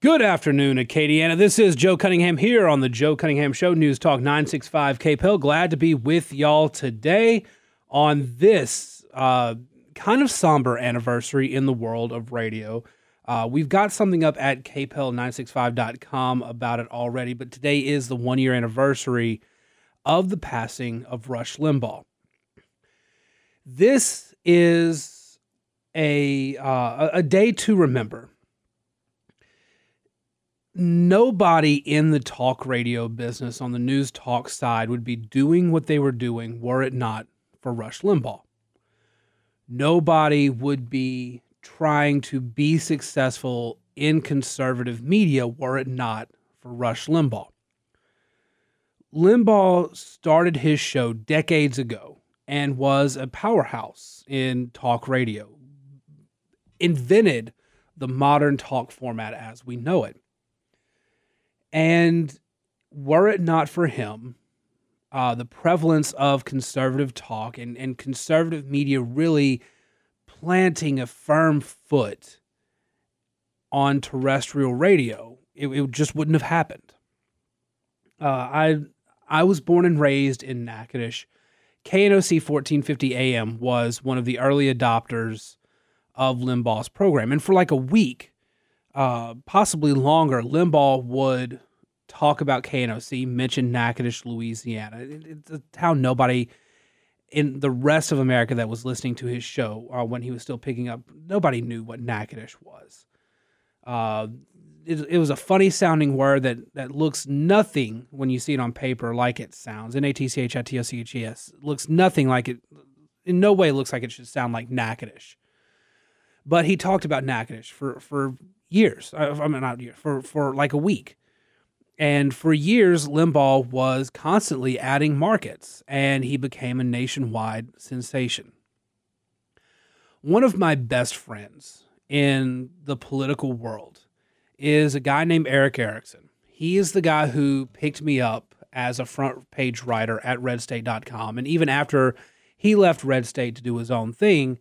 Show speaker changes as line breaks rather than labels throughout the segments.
Good afternoon, Acadiana. This is Joe Cunningham here on the Joe Cunningham Show, News Talk 965 KPEL. Glad to be with y'all today on this uh, kind of somber anniversary in the world of radio. Uh, we've got something up at kpel965.com about it already, but today is the one year anniversary of the passing of Rush Limbaugh. This is a uh, a day to remember nobody in the talk radio business on the news talk side would be doing what they were doing were it not for Rush Limbaugh. Nobody would be trying to be successful in conservative media were it not for Rush Limbaugh. Limbaugh started his show decades ago and was a powerhouse in talk radio, invented the modern talk format as we know it. And were it not for him, uh, the prevalence of conservative talk and, and conservative media really planting a firm foot on terrestrial radio, it, it just wouldn't have happened. Uh, I I was born and raised in Natchitoches. KNOC 1450 AM was one of the early adopters of Limbaugh's program, and for like a week, uh, possibly longer, Limbaugh would talk about KNOC, mention Natchitoches, Louisiana. It's a town nobody in the rest of America that was listening to his show uh, when he was still picking up, nobody knew what Natchitoches was. Uh, it, it, was a funny sounding word that, that looks nothing when you see it on paper like it sounds. N A T C H I T O C H E S looks nothing like it. In no way looks like it should sound like Natchitoches. But he talked about Natchitoches for for years. Uh, I, I mean, not years, for for like a week. And for years, Limbaugh was constantly adding markets, and he became a nationwide sensation. One of my best friends in the political world is a guy named Erick Erickson. He is the guy who picked me up as a front page writer at redstate.com. And even after he left Red State to do his own thing,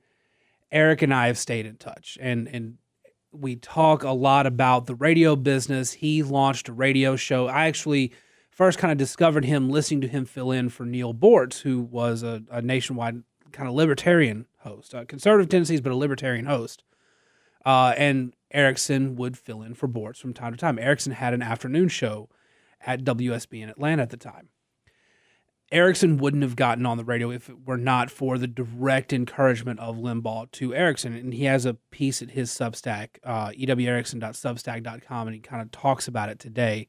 Erick and I have stayed in touch. And, and we talk a lot about the radio business. He launched a radio show. I actually first kind of discovered him listening to him fill in for Neil Boortz, who was a, a nationwide kind of libertarian host, uh, conservative tendencies, but a libertarian host. Uh, and Erickson would fill in for Boortz from time to time. Erickson had an afternoon show at WSB in Atlanta at the time. Erickson wouldn't have gotten on the radio if it were not for the direct encouragement of Limbaugh to Erickson. And he has a piece at his Substack, uh, ewerickson.substack.com, and he kind of talks about it today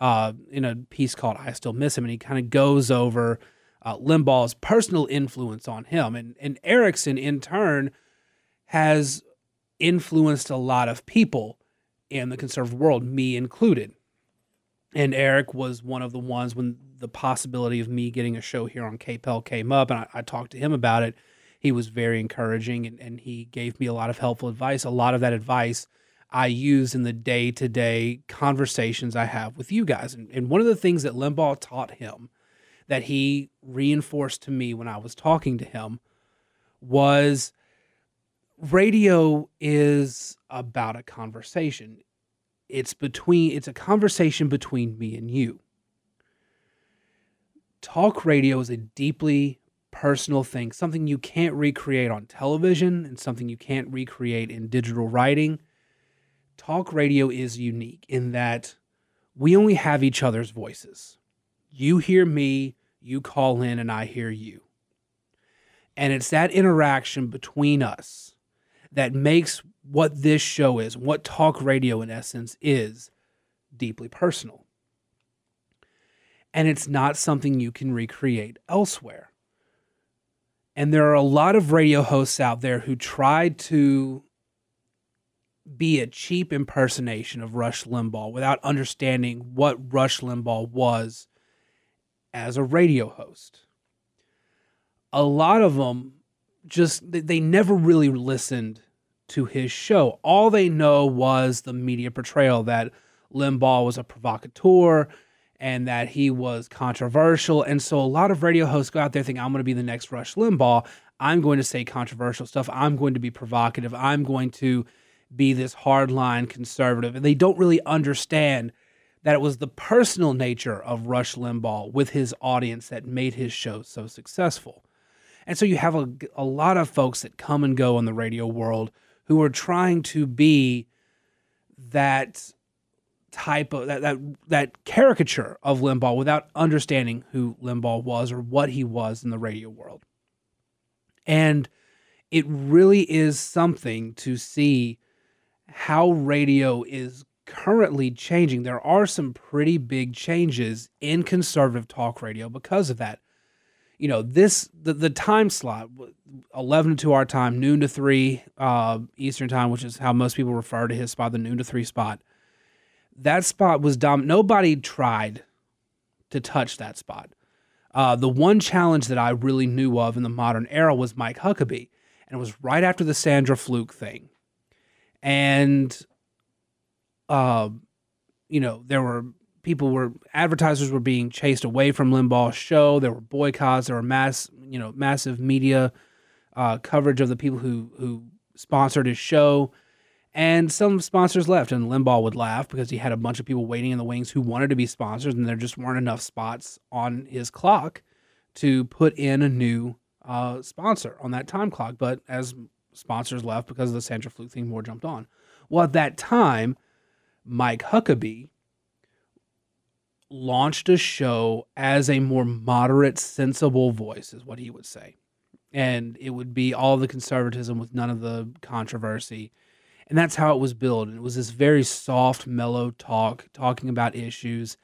uh, in a piece called I Still Miss Him. And he kind of goes over uh, Limbaugh's personal influence on him. And, and Erickson, in turn, has influenced a lot of people in the conservative world, me included. And Erick was one of the ones when the possibility of me getting a show here on KPEL came up, and I, I talked to him about it. He was very encouraging, and, and he gave me a lot of helpful advice. A lot of that advice I use in the day to day conversations I have with you guys. And, and one of the things that Limbaugh taught him that he reinforced to me when I was talking to him was radio is about a conversation. It's between it's a conversation between me and you talk radio is a deeply personal thing, something you can't recreate on television and something you can't recreate in digital writing. Talk radio is unique in that we only have each other's voices. You hear me, you call in, and I hear you. And it's that interaction between us that makes what this show is, what talk radio in essence is, deeply personal and it's not something you can recreate elsewhere. And there are a lot of radio hosts out there who tried to be a cheap impersonation of Rush Limbaugh without understanding what Rush Limbaugh was as a radio host. A lot of them just, they never really listened to his show. All they know was the media portrayal that Limbaugh was a provocateur, and that he was controversial. And so a lot of radio hosts go out there thinking, I'm going to be the next Rush Limbaugh. I'm going to say controversial stuff. I'm going to be provocative. I'm going to be this hardline conservative. And they don't really understand that it was the personal nature of Rush Limbaugh with his audience that made his show so successful. And so you have a, a lot of folks that come and go in the radio world who are trying to be that type of that that that caricature of Limbaugh without understanding who Limbaugh was or what he was in the radio world. And it really is something to see how radio is currently changing. There are some pretty big changes in conservative talk radio because of that. You know, this the, the time slot, eleven to our time, noon to three uh, Eastern time, which is how most people refer to his spot, the noon to three spot. That spot was dumb. Nobody tried to touch that spot. Uh, the one challenge that I really knew of in the modern era was Mike Huckabee, and it was right after the Sandra Fluke thing, and uh, you know, there were people were advertisers were being chased away from Limbaugh's show. There were boycotts. There were mass, you know, massive media uh, coverage of the people who who sponsored his show. And some sponsors left, and Limbaugh would laugh because he had a bunch of people waiting in the wings who wanted to be sponsors, and there just weren't enough spots on his clock to put in a new uh, sponsor on that time clock. But as sponsors left because of the Sandra Fluke thing, more jumped on. Well, at that time, Mike Huckabee launched a show as a more moderate, sensible voice, is what he would say. And it would be all the conservatism with none of the controversy. And that's how it was built. It was this very soft, mellow talk, talking about issues.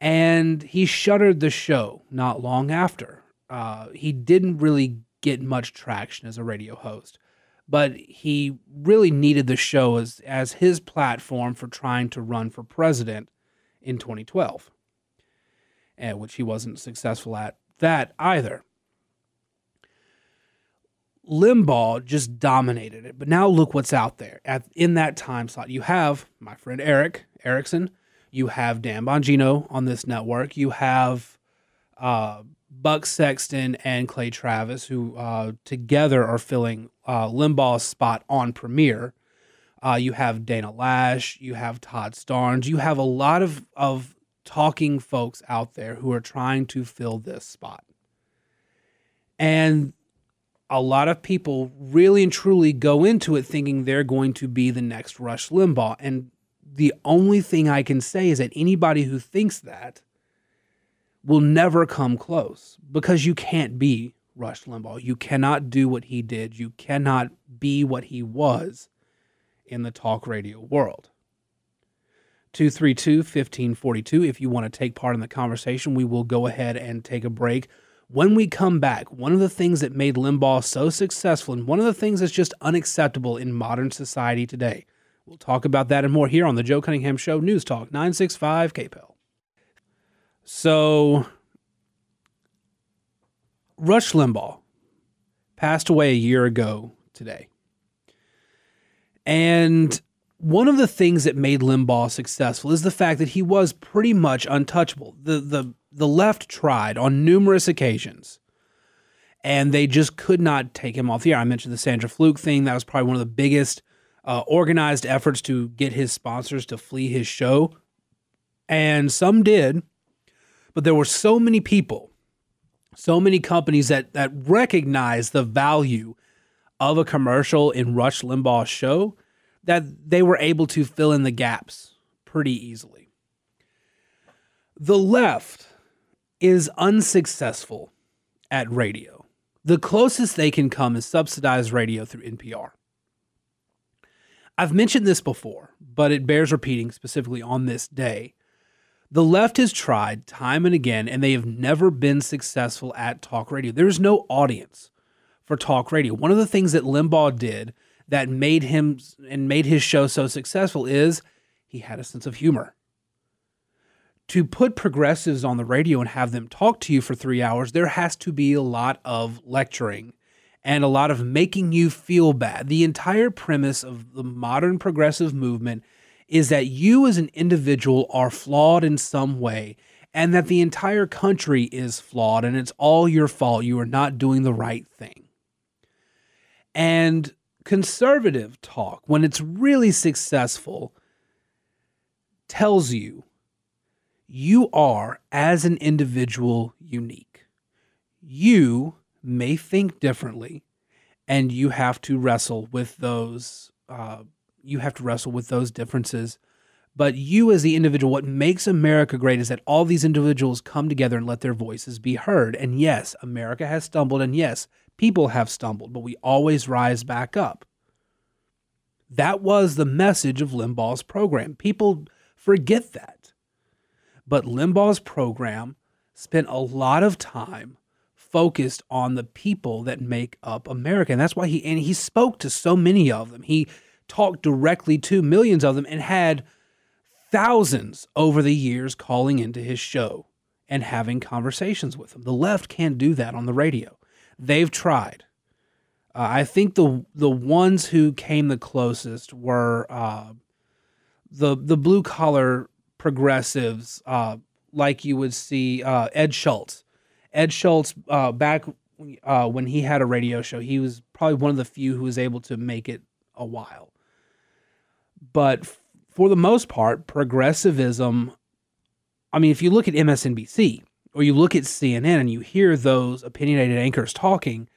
And he shuttered the show not long after. Uh, he didn't really get much traction as a radio host but he really needed the show as, as his platform for trying to run for president in 2012, and which he wasn't successful at that either. Limbaugh just dominated it, but now look what's out there. At, in that time slot, you have my friend Erick Erickson, you have Dan Bongino on this network, you have uh, Buck Sexton and Clay Travis, who uh, together are filling uh, Limbaugh's spot on Premiere. Uh, you have Dana Loesch. you have Todd Starnes, you have a lot of, of talking folks out there who are trying to fill this spot. And a lot of people really and truly go into it thinking they're going to be the next Rush Limbaugh. And the only thing I can say is that anybody who thinks that will never come close because you can't be Rush Limbaugh. You cannot do what he did. You cannot be what he was in the talk radio world. 232 1542. If you want to take part in the conversation, we will go ahead and take a break. When we come back, one of the things that made Limbaugh so successful and one of the things that's just unacceptable in modern society today. We'll talk about that and more here on the Joe Cunningham Show News Talk 965 KPEL. So, Rush Limbaugh passed away a year ago today. And one of the things that made Limbaugh successful is the fact that he was pretty much untouchable. The the the left tried on numerous occasions and they just could not take him off the air. I mentioned the Sandra Fluke thing. That was probably one of the biggest uh, organized efforts to get his sponsors to flee his show. And some did, but there were so many people, so many companies that that recognize the value of a commercial in Rush Limbaugh's show that they were able to fill in the gaps pretty easily. The left is unsuccessful at radio. The closest they can come is subsidized radio through NPR. I've mentioned this before, but it bears repeating specifically on this day. The left has tried time and again, and they have never been successful at talk radio. There's no audience for talk radio. One of the things that Limbaugh did that made him and made his show so successful is he had a sense of humor. To put progressives on the radio and have them talk to you for three hours, there has to be a lot of lecturing and a lot of making you feel bad. The entire premise of the modern progressive movement is that you as an individual are flawed in some way and that the entire country is flawed and it's all your fault. You are not doing the right thing. And Conservative talk, when it's really successful, tells you you are, as an individual, unique. You may think differently, and you have to wrestle with those. Uh, you have to wrestle with those differences. But you, as the individual, what makes America great is that all these individuals come together and let their voices be heard. And yes, America has stumbled, and yes, people have stumbled, but we always rise back up. That was the message of Limbaugh's program. People forget that. But Limbaugh's program spent a lot of time focused on the people that make up America. And that's why he and he spoke to so many of them. He talked directly to millions of them and had thousands over the years calling into his show and having conversations with them. The left can't do that on the radio. They've tried. Uh, I think the the ones who came the closest were uh, the the blue collar progressives, uh, like you would see uh, Ed Schultz. Ed Schultz, uh, back uh, when he had a radio show, he was probably one of the few who was able to make it a while. But f- for the most part, progressivism. I mean, if you look at MSNBC or you look at CNN and you hear those opinionated anchors talking,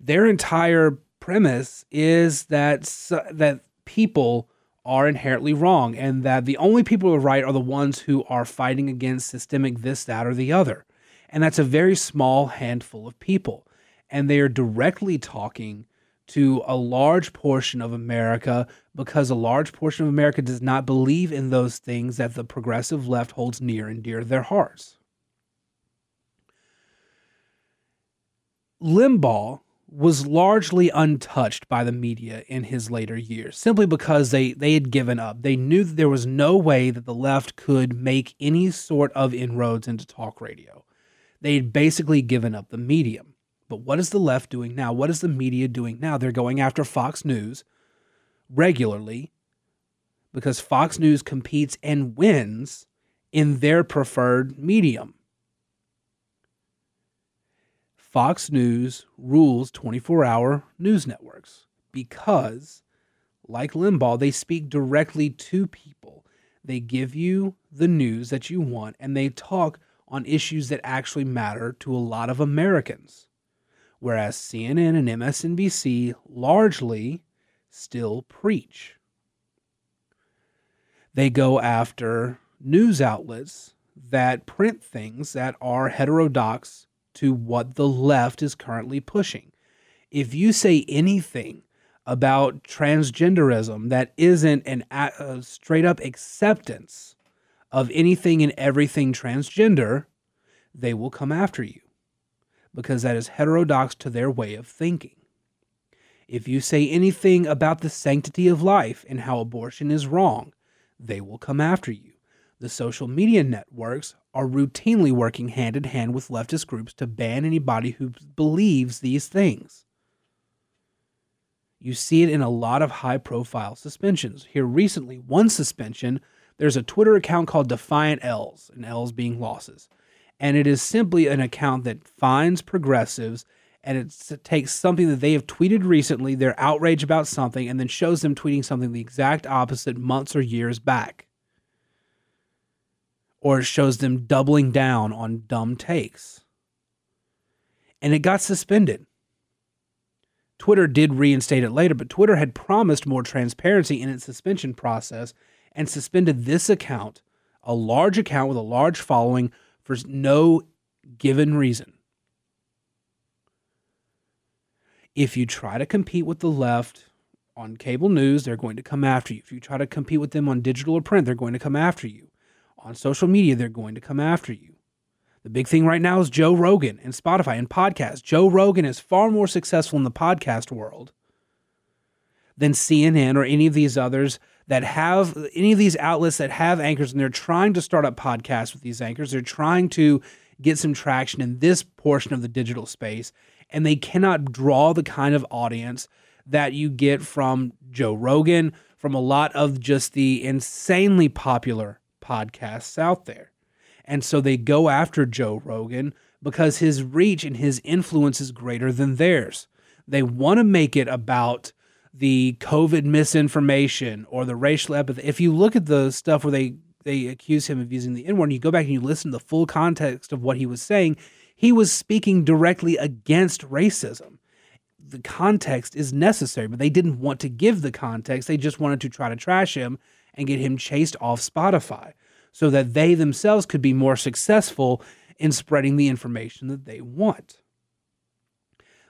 their entire premise is that that people are inherently wrong and that the only people who are right are the ones who are fighting against systemic this, that, or the other. And that's a very small handful of people. And they are directly talking to a large portion of America because a large portion of America does not believe in those things that the progressive left holds near and dear to their hearts. Limbaugh was largely untouched by the media in his later years, simply because they, they had given up. They knew that there was no way that the left could make any sort of inroads into talk radio. They had basically given up the medium. But what is the left doing now? What is the media doing now? They're going after Fox News regularly because Fox News competes and wins in their preferred medium. Fox News rules 24 hour news networks because, like Limbaugh, they speak directly to people. They give you the news that you want and they talk on issues that actually matter to a lot of Americans. Whereas CNN and MSNBC largely still preach. They go after news outlets that print things that are heterodox to what the left is currently pushing. If you say anything about transgenderism that isn't an a straight up acceptance of anything and everything transgender, they will come after you because that is heterodox to their way of thinking. If you say anything about the sanctity of life and how abortion is wrong, they will come after you. The social media networks are routinely working hand in hand with leftist groups to ban anybody who believes these things. You see it in a lot of high profile suspensions. Here recently, one suspension, there's a Twitter account called Defiant L's, and L's being losses. And it is simply an account that finds progressives and it takes something that they have tweeted recently, their outrage about something, and then shows them tweeting something the exact opposite months or years back or it shows them doubling down on dumb takes. And it got suspended. Twitter did reinstate it later, but Twitter had promised more transparency in its suspension process and suspended this account, a large account with a large following, for no given reason. If you try to compete with the left on cable news, they're going to come after you. If you try to compete with them on digital or print, they're going to come after you on social media, they're going to come after you. The big thing right now is Joe Rogan and Spotify and podcasts. Joe Rogan is far more successful in the podcast world than CNN or any of these others that have any of these outlets that have anchors and they're trying to start up podcasts with these anchors. They're trying to get some traction in this portion of the digital space and they cannot draw the kind of audience that you get from Joe Rogan, from a lot of just the insanely popular podcasts out there. And so they go after Joe Rogan because his reach and his influence is greater than theirs. They want to make it about the COVID misinformation or the racial epithet. If you look at the stuff where they they accuse him of using the N word, and you go back and you listen to the full context of what he was saying, he was speaking directly against racism. The context is necessary, but they didn't want to give the context. They just wanted to try to trash him and get him chased off Spotify so that they themselves could be more successful in spreading the information that they want.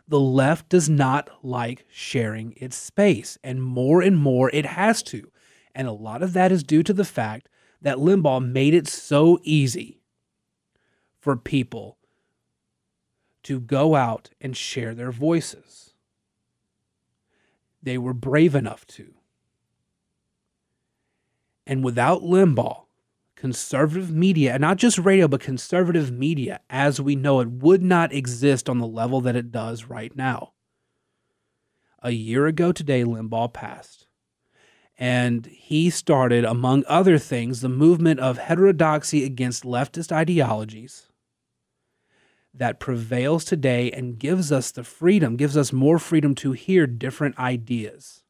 The left does not like sharing its space, and more and more it has to. And a lot of that is due to the fact that Limbaugh made it so easy for people to go out and share their voices. They were brave enough to. And without Limbaugh, conservative media, and not just radio, but conservative media as we know it, would not exist on the level that it does right now. A year ago today, Limbaugh passed. And he started, among other things, the movement of heterodoxy against leftist ideologies that prevails today and gives us the freedom, gives us more freedom to hear different ideas.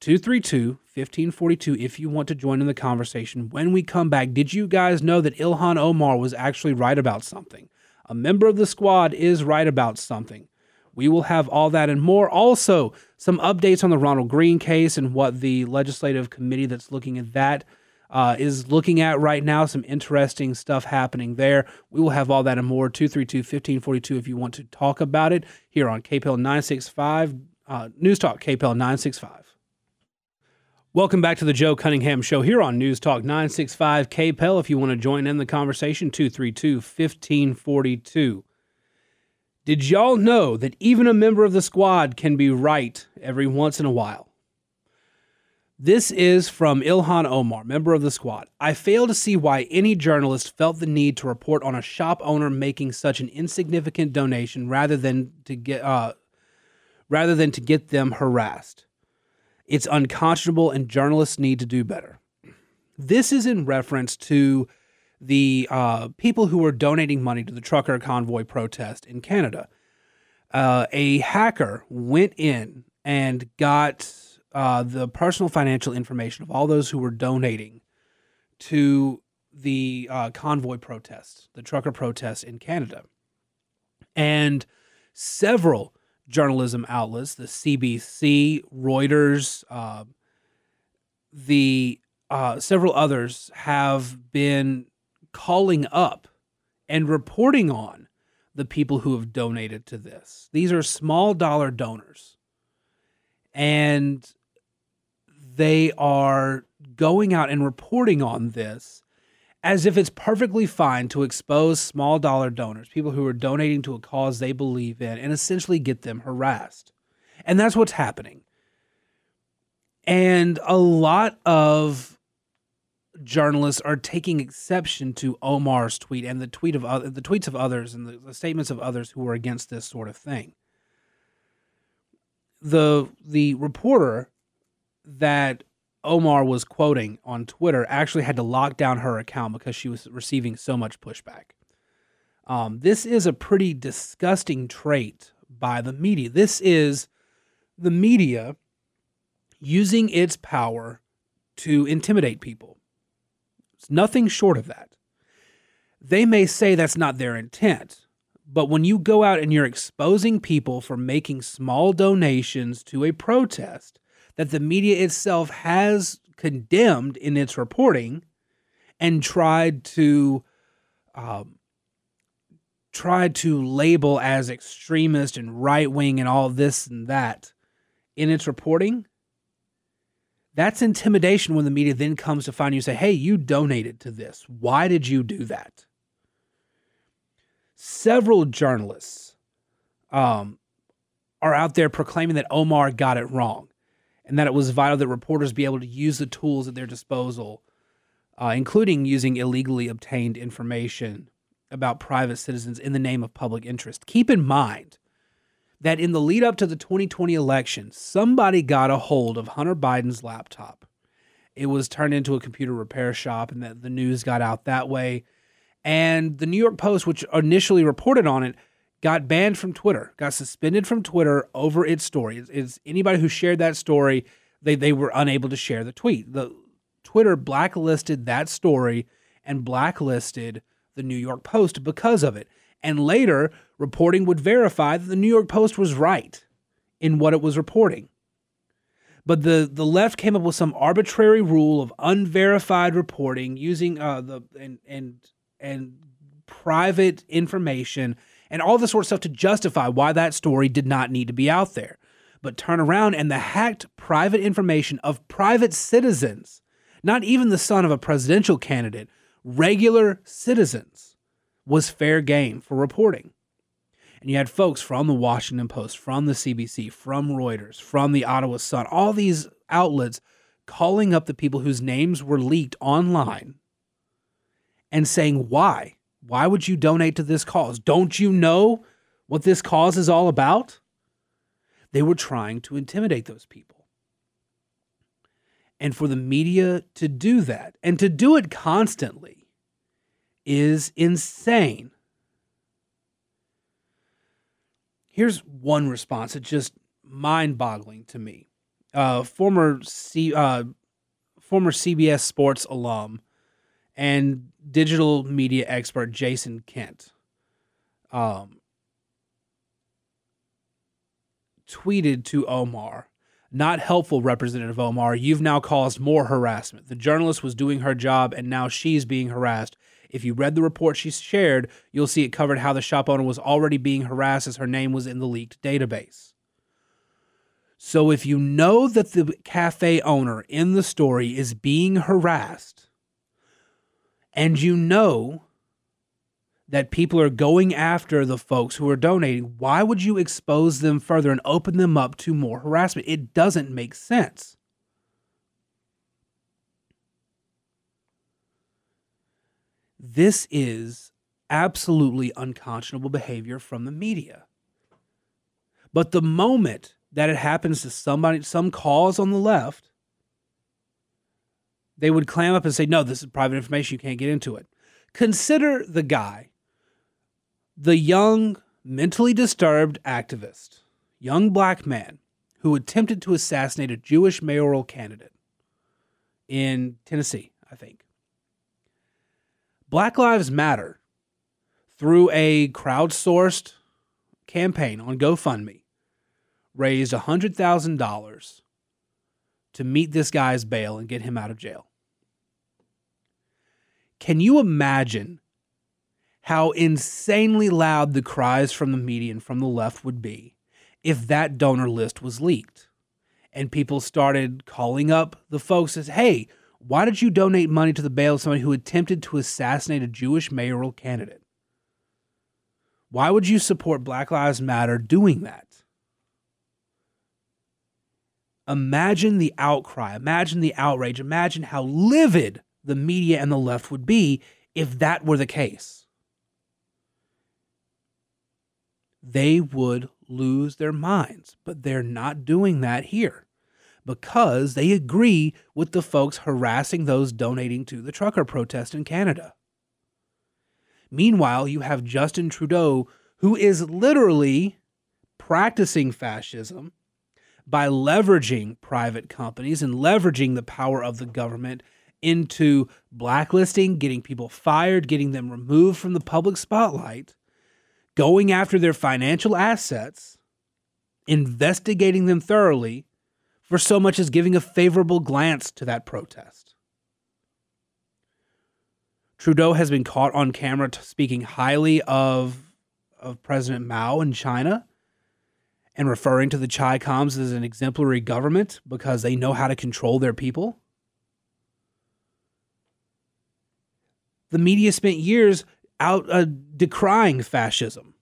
232 1542 if you want to join in the conversation. When we come back, did you guys know that Ilhan Omar was actually right about something? A member of the squad is right about something. We will have all that and more. Also, some updates on the Ronald Greene case and what the legislative committee that's looking at that uh, is looking at right now. Some interesting stuff happening there. We will have all that and more. 232 1542 if you want to talk about it here on KPEL 965, uh, News Talk KPEL 965. Welcome back to the Joe Cunningham Show here on News Talk 965 KPEL. If you want to join in the conversation, 232 1542. Did y'all know that even a member of the squad can be right every once in a while? This is from Ilhan Omar, member of the squad. I fail to see why any journalist felt the need to report on a shop owner making such an insignificant donation rather than to get uh, rather than to get them harassed. It's unconscionable, and journalists need to do better. This is in reference to the uh, people who were donating money to the trucker convoy protest in Canada. Uh, a hacker went in and got uh, the personal financial information of all those who were donating to the uh, convoy protest, the trucker protest in Canada. And several journalism outlets, the CBC, Reuters, uh, the uh, several others have been calling up and reporting on the people who have donated to this. These are small dollar donors. And they are going out and reporting on this as if it's perfectly fine to expose small dollar donors, people who are donating to a cause they believe in, and essentially get them harassed. And that's what's happening. And a lot of journalists are taking exception to Omar's tweet and the tweet of other, the tweets of others and the, the statements of others who are against this sort of thing. The the reporter that Omar was quoting on Twitter actually had to lock down her account because she was receiving so much pushback. Um, this is a pretty disgusting trait by the media. This is the media using its power to intimidate people. It's nothing short of that. They may say that's not their intent, but when you go out and you're exposing people for making small donations to a protest, that the media itself has condemned in its reporting and tried to um, tried to label as extremist and right wing and all this and that in its reporting. That's intimidation when the media then comes to find you and say, hey, you donated to this. Why did you do that? Several journalists um, are out there proclaiming that Omar got it wrong and that it was vital that reporters be able to use the tools at their disposal, uh, including using illegally obtained information about private citizens in the name of public interest. Keep in mind that in the lead up to the 2020 election, somebody got a hold of Hunter Biden's laptop. It was turned into a computer repair shop, and that the news got out that way. And the New York Post, which initially reported on it, got banned from Twitter, got suspended from Twitter over its story. It's, it's anybody who shared that story, they, they were unable to share the tweet. The Twitter blacklisted that story and blacklisted the New York Post because of it. And later, reporting would verify that the New York Post was right in what it was reporting. But the, the left came up with some arbitrary rule of unverified reporting using uh, the and and and private information and all this sort of stuff to justify why that story did not need to be out there. But turn around and the hacked private information of private citizens, not even the son of a presidential candidate, regular citizens, was fair game for reporting. And you had folks from the Washington Post, from the CBC, from Reuters, from the Ottawa Sun, all these outlets calling up the people whose names were leaked online and saying, why? Why would you donate to this cause? Don't you know what this cause is all about? They were trying to intimidate those people. And for the media to do that and to do it constantly is insane. Here's one response. It's just mind boggling to me. Uh, former C, uh, former CBS Sports alum and digital media expert Jason Kent um, tweeted to Omar, not helpful, Representative Omar. You've now caused more harassment. The journalist was doing her job and now she's being harassed. If you read the report she shared, you'll see it covered how the shop owner was already being harassed as her name was in the leaked database. So if you know that the cafe owner in the story is being harassed, and you know that people are going after the folks who are donating, why would you expose them further and open them up to more harassment? It doesn't make sense. This is absolutely unconscionable behavior from the media. But the moment that it happens to somebody, some cause on the left, they would clam up and say, no, this is private information. You can't get into it. Consider the guy, the young, mentally disturbed activist, young black man who attempted to assassinate a Jewish mayoral candidate in Tennessee, I think. Black Lives Matter, through a crowdsourced campaign on GoFundMe, raised $100,000 to meet this guy's bail and get him out of jail. Can you imagine how insanely loud the cries from the media and from the left would be if that donor list was leaked and people started calling up the folks as, hey, why did you donate money to the bail of somebody who attempted to assassinate a Jewish mayoral candidate? Why would you support Black Lives Matter doing that? Imagine the outcry, imagine the outrage, imagine how livid the media and the left would be if that were the case. They would lose their minds, but they're not doing that here because they agree with the folks harassing those donating to the trucker protest in Canada. Meanwhile, you have Justin Trudeau, who is literally practicing fascism by leveraging private companies and leveraging the power of the government into blacklisting, getting people fired, getting them removed from the public spotlight, going after their financial assets, investigating them thoroughly, for so much as giving a favorable glance to that protest. Trudeau has been caught on camera speaking highly of, of President Mao in China and referring to the Chi Coms as an exemplary government because they know how to control their people. The media spent years out uh, decrying fascism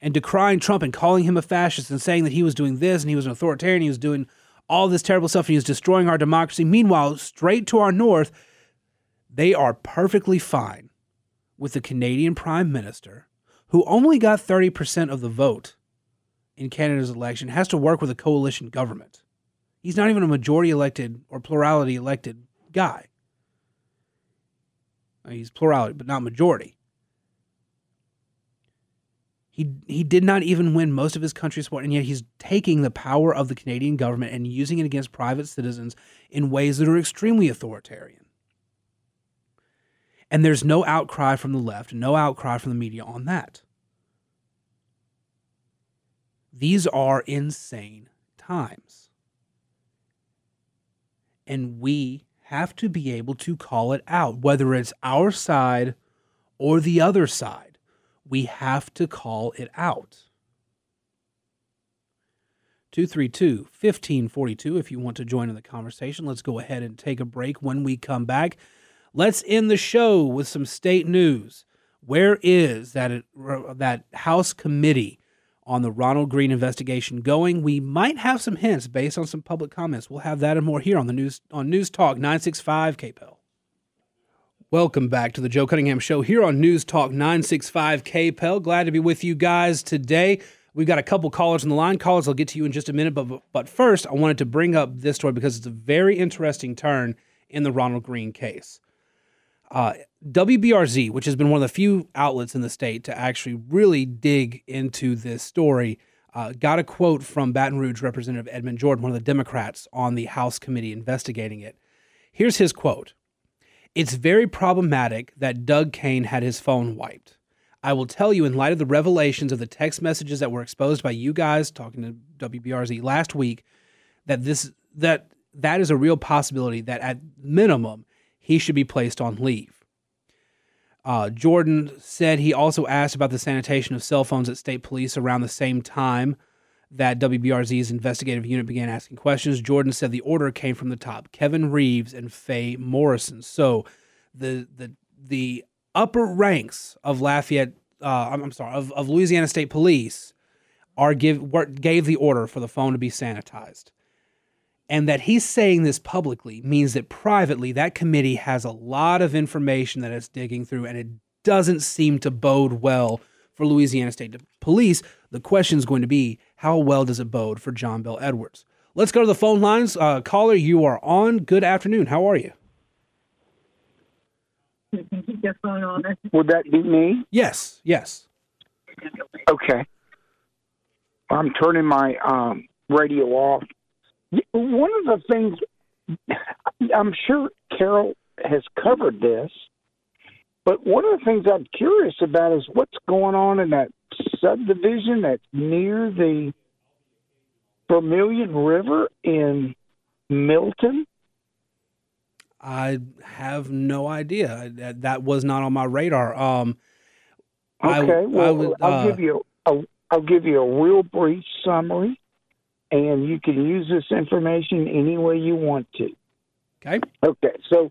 and decrying Trump and calling him a fascist and saying that he was doing this and he was an authoritarian, he was doing all this terrible stuff, and he was destroying our democracy. Meanwhile, straight to our north, they are perfectly fine with the Canadian Prime Minister, who only got 30% of the vote in Canada's election, has to work with a coalition government. He's not even a majority elected or plurality elected guy. Uh, he's plurality, but not majority. He he did not even win most of his country's support, and yet he's taking the power of the Canadian government and using it against private citizens in ways that are extremely authoritarian. And there's no outcry from the left, no outcry from the media on that. These are insane times. And we have to be able to call it out, whether it's our side or the other side we have to call it out. 232 1542 if you want to join in the conversation. Let's go ahead and take a break. When we come back, let's end the show with some state news. Where is that uh, that House committee on the Ronald Greene investigation going? We might have some hints based on some public comments. We'll have that and more here on the news on News Talk 965 KPEL. Welcome back to the Joe Cunningham Show here on News Talk 965 KPEL. Glad to be with you guys today. We've got a couple callers on the line. Callers, I'll get to you in just a minute. But, but first, I wanted to bring up this story because it's a very interesting turn in the Ronald Greene case. Uh, WBRZ, which has been one of the few outlets in the state to actually really dig into this story, uh, got a quote from Baton Rouge Representative Edmund Jordan, one of the Democrats on the House committee investigating it. Here's his quote it's very problematic that Doug Cain had his phone wiped. I will tell you, in light of the revelations of the text messages that were exposed by you guys talking to WBRZ last week, that this that that is a real possibility that at minimum he should be placed on leave. Uh, Jordan said he also asked about the sanitation of cell phones at state police around the same time that WBRZ's investigative unit began asking questions. Jordan said the order came from the top: Kevin Reeves and Faye Morrison. So the the the upper ranks of Lafayette, uh, I'm, I'm, sorry, of, of Louisiana State Police are give gave the order for the phone to be sanitized. And that he's saying this publicly means that privately that committee has a lot of information that it's digging through, and it doesn't seem to bode well for Louisiana State Police. The question is going to be how well does it bode for John Bel Edwards? Let's go to the phone lines. Uh, caller, you are on. Good afternoon. How are you?
Would that be me?
Yes, yes.
Okay. I'm turning my um, radio off. One of the things I'm sure Carol has covered this, but one of the things I'm curious about is what's going on in that subdivision that's near the Vermilion River in Milton?
I have no idea. That, that was not on my radar. Um,
okay, I, well, I would, uh, I'll give you a, I'll give you a real brief summary, and you can use this information any way you want to.
Okay.
Okay. So,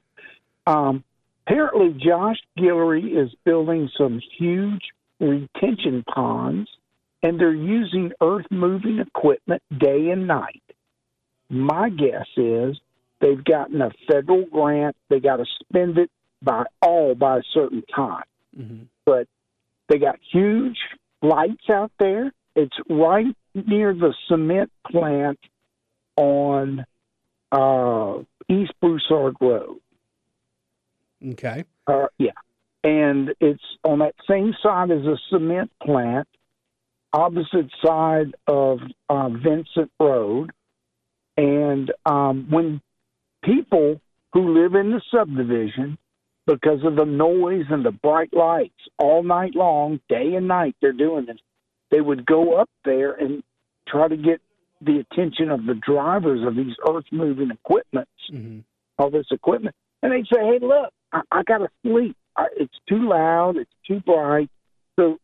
um, apparently, Josh Guillory is building some huge retention ponds, and they're using earth moving equipment day and night. My guess is they've gotten a federal grant. They got to spend it by all by a certain time. Mm-hmm. But they got huge lights out there. It's right near the cement plant on uh, East Broussard Road.
Okay.
Uh, yeah and it's on that same side as a cement plant, opposite side of uh, Vincent Road. And um, when people who live in the subdivision, because of the noise and the bright lights all night long, day and night, they're doing this. They would go up there and try to get the attention of the drivers of these earth moving equipments, mm-hmm. all this equipment. And they'd say, Hey, look, I, I got to sleep it's too loud, it's too bright. So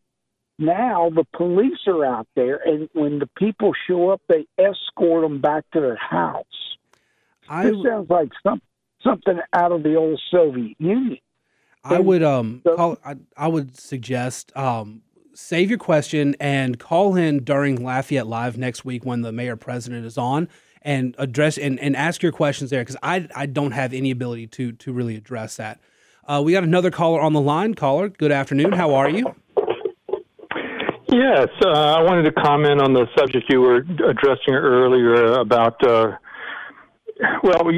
now the police are out there, and when the people show up, they escort them back to their house. I, this sounds like some something out of the old Soviet Union.
I and would um so, call. I, I would suggest um save your question and call in during Lafayette Live next week when the mayor president is on and address and, and ask your questions there because I I don't have any ability to to really address that. Uh, we got another caller on the line. Caller, good afternoon. How are you?
Yes, uh, I wanted to comment on the subject you were addressing earlier about. Uh, well,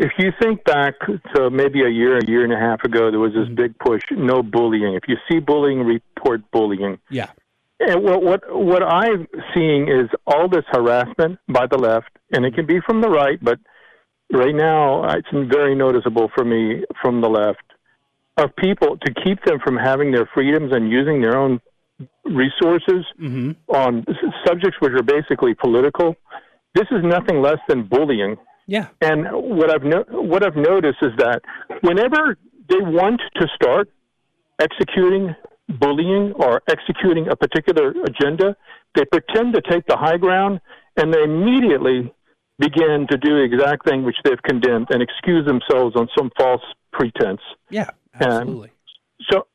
if you think back to maybe a year, a year and a half ago, there was this big push: no bullying. If you see bullying, report bullying.
Yeah.
and what what what I'm seeing is all this harassment by the left, and it can be from the right, but right now it's very noticeable for me from the left of people to keep them from having their freedoms and using their own resources mm-hmm. on subjects which are basically political. This is nothing less than bullying.
Yeah.
And what I've no- what I've noticed is that whenever they want to start executing bullying or executing a particular agenda, they pretend to take the high ground and they immediately begin to do the exact thing which they've condemned and excuse themselves on some false pretense.
Yeah, absolutely.
And so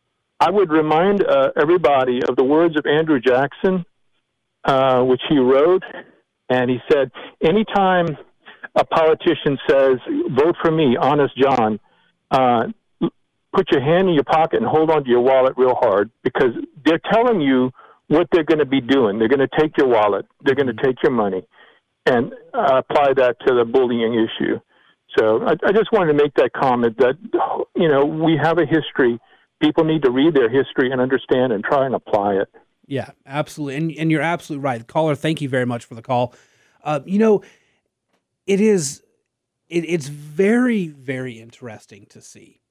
I would remind uh, everybody of the words of Andrew Jackson, uh, which he wrote, and he said, anytime a politician says, vote for me, honest John, uh, put your hand in your pocket and hold on to your wallet real hard because they're telling you what they're going to be doing. They're going to take your wallet, they're going to take your money, and uh, apply that to the bullying issue. So I, I just wanted to make that comment that, you know, we have a history. People need to read their history and understand and try and apply it.
Yeah, absolutely. And, and you're absolutely right. Caller, thank you very much for the call. Uh, you know, it is, it, it's very, very interesting to see.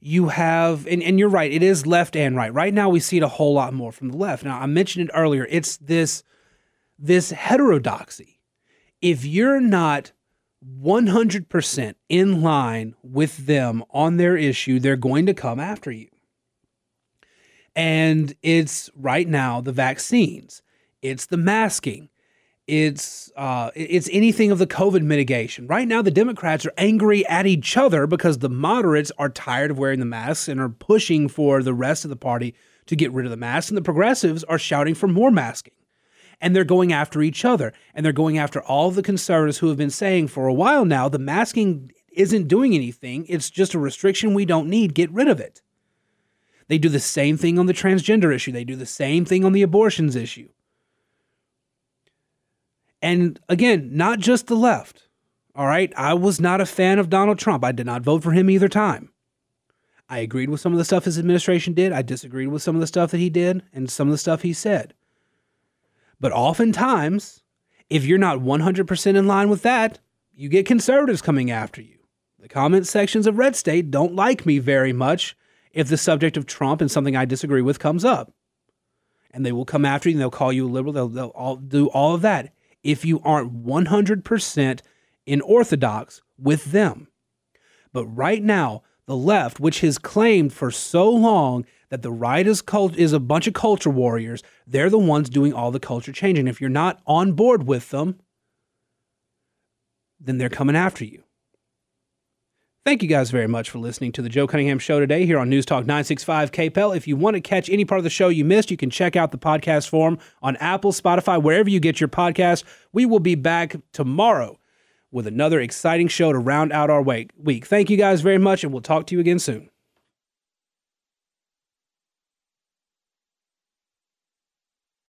You have and, and you're right it is left and right. Right now we see it a whole lot more from the left. Now i mentioned it earlier it's this this heterodoxy. If you're not 100% in line with them on their issue they're going to come after you. And it's right now the vaccines. It's the masking it's uh, it's anything of the COVID mitigation. Right now, the Democrats are angry at each other because the moderates are tired of wearing the masks and are pushing for the rest of the party to get rid of the masks, and the progressives are shouting for more masking. And they're going after each other, and they're going after all the conservatives who have been saying for a while now the masking isn't doing anything. It's just a restriction we don't need. Get rid of it. They do the same thing on the transgender issue. They do the same thing on the abortions issue. And again, not just the left. All right. I was not a fan of Donald Trump. I did not vote for him either time. I agreed with some of the stuff his administration did. I disagreed with some of the stuff that he did and some of the stuff he said. But oftentimes, if you're not 100% in line with that, you get conservatives coming after you. The comment sections of Red State don't like me very much if the subject of Trump and something I disagree with comes up. And they will come after you and they'll call you a liberal. They'll, they'll all do all of that if you aren't 100% in orthodox with them. But right now, the left, which has claimed for so long that the right is cult- is a bunch of culture warriors, they're the ones doing all the culture changing. If you're not on board with them, then they're coming after you. Thank you guys very much for listening to the Joe Cunningham Show today here on News Talk 965 KPEL. If you want to catch any part of the show you missed, you can check out the podcast form on Apple, Spotify, wherever you get your podcast. We will be back tomorrow with another exciting show to round out our week. Thank you guys very much, and we'll talk to you again soon.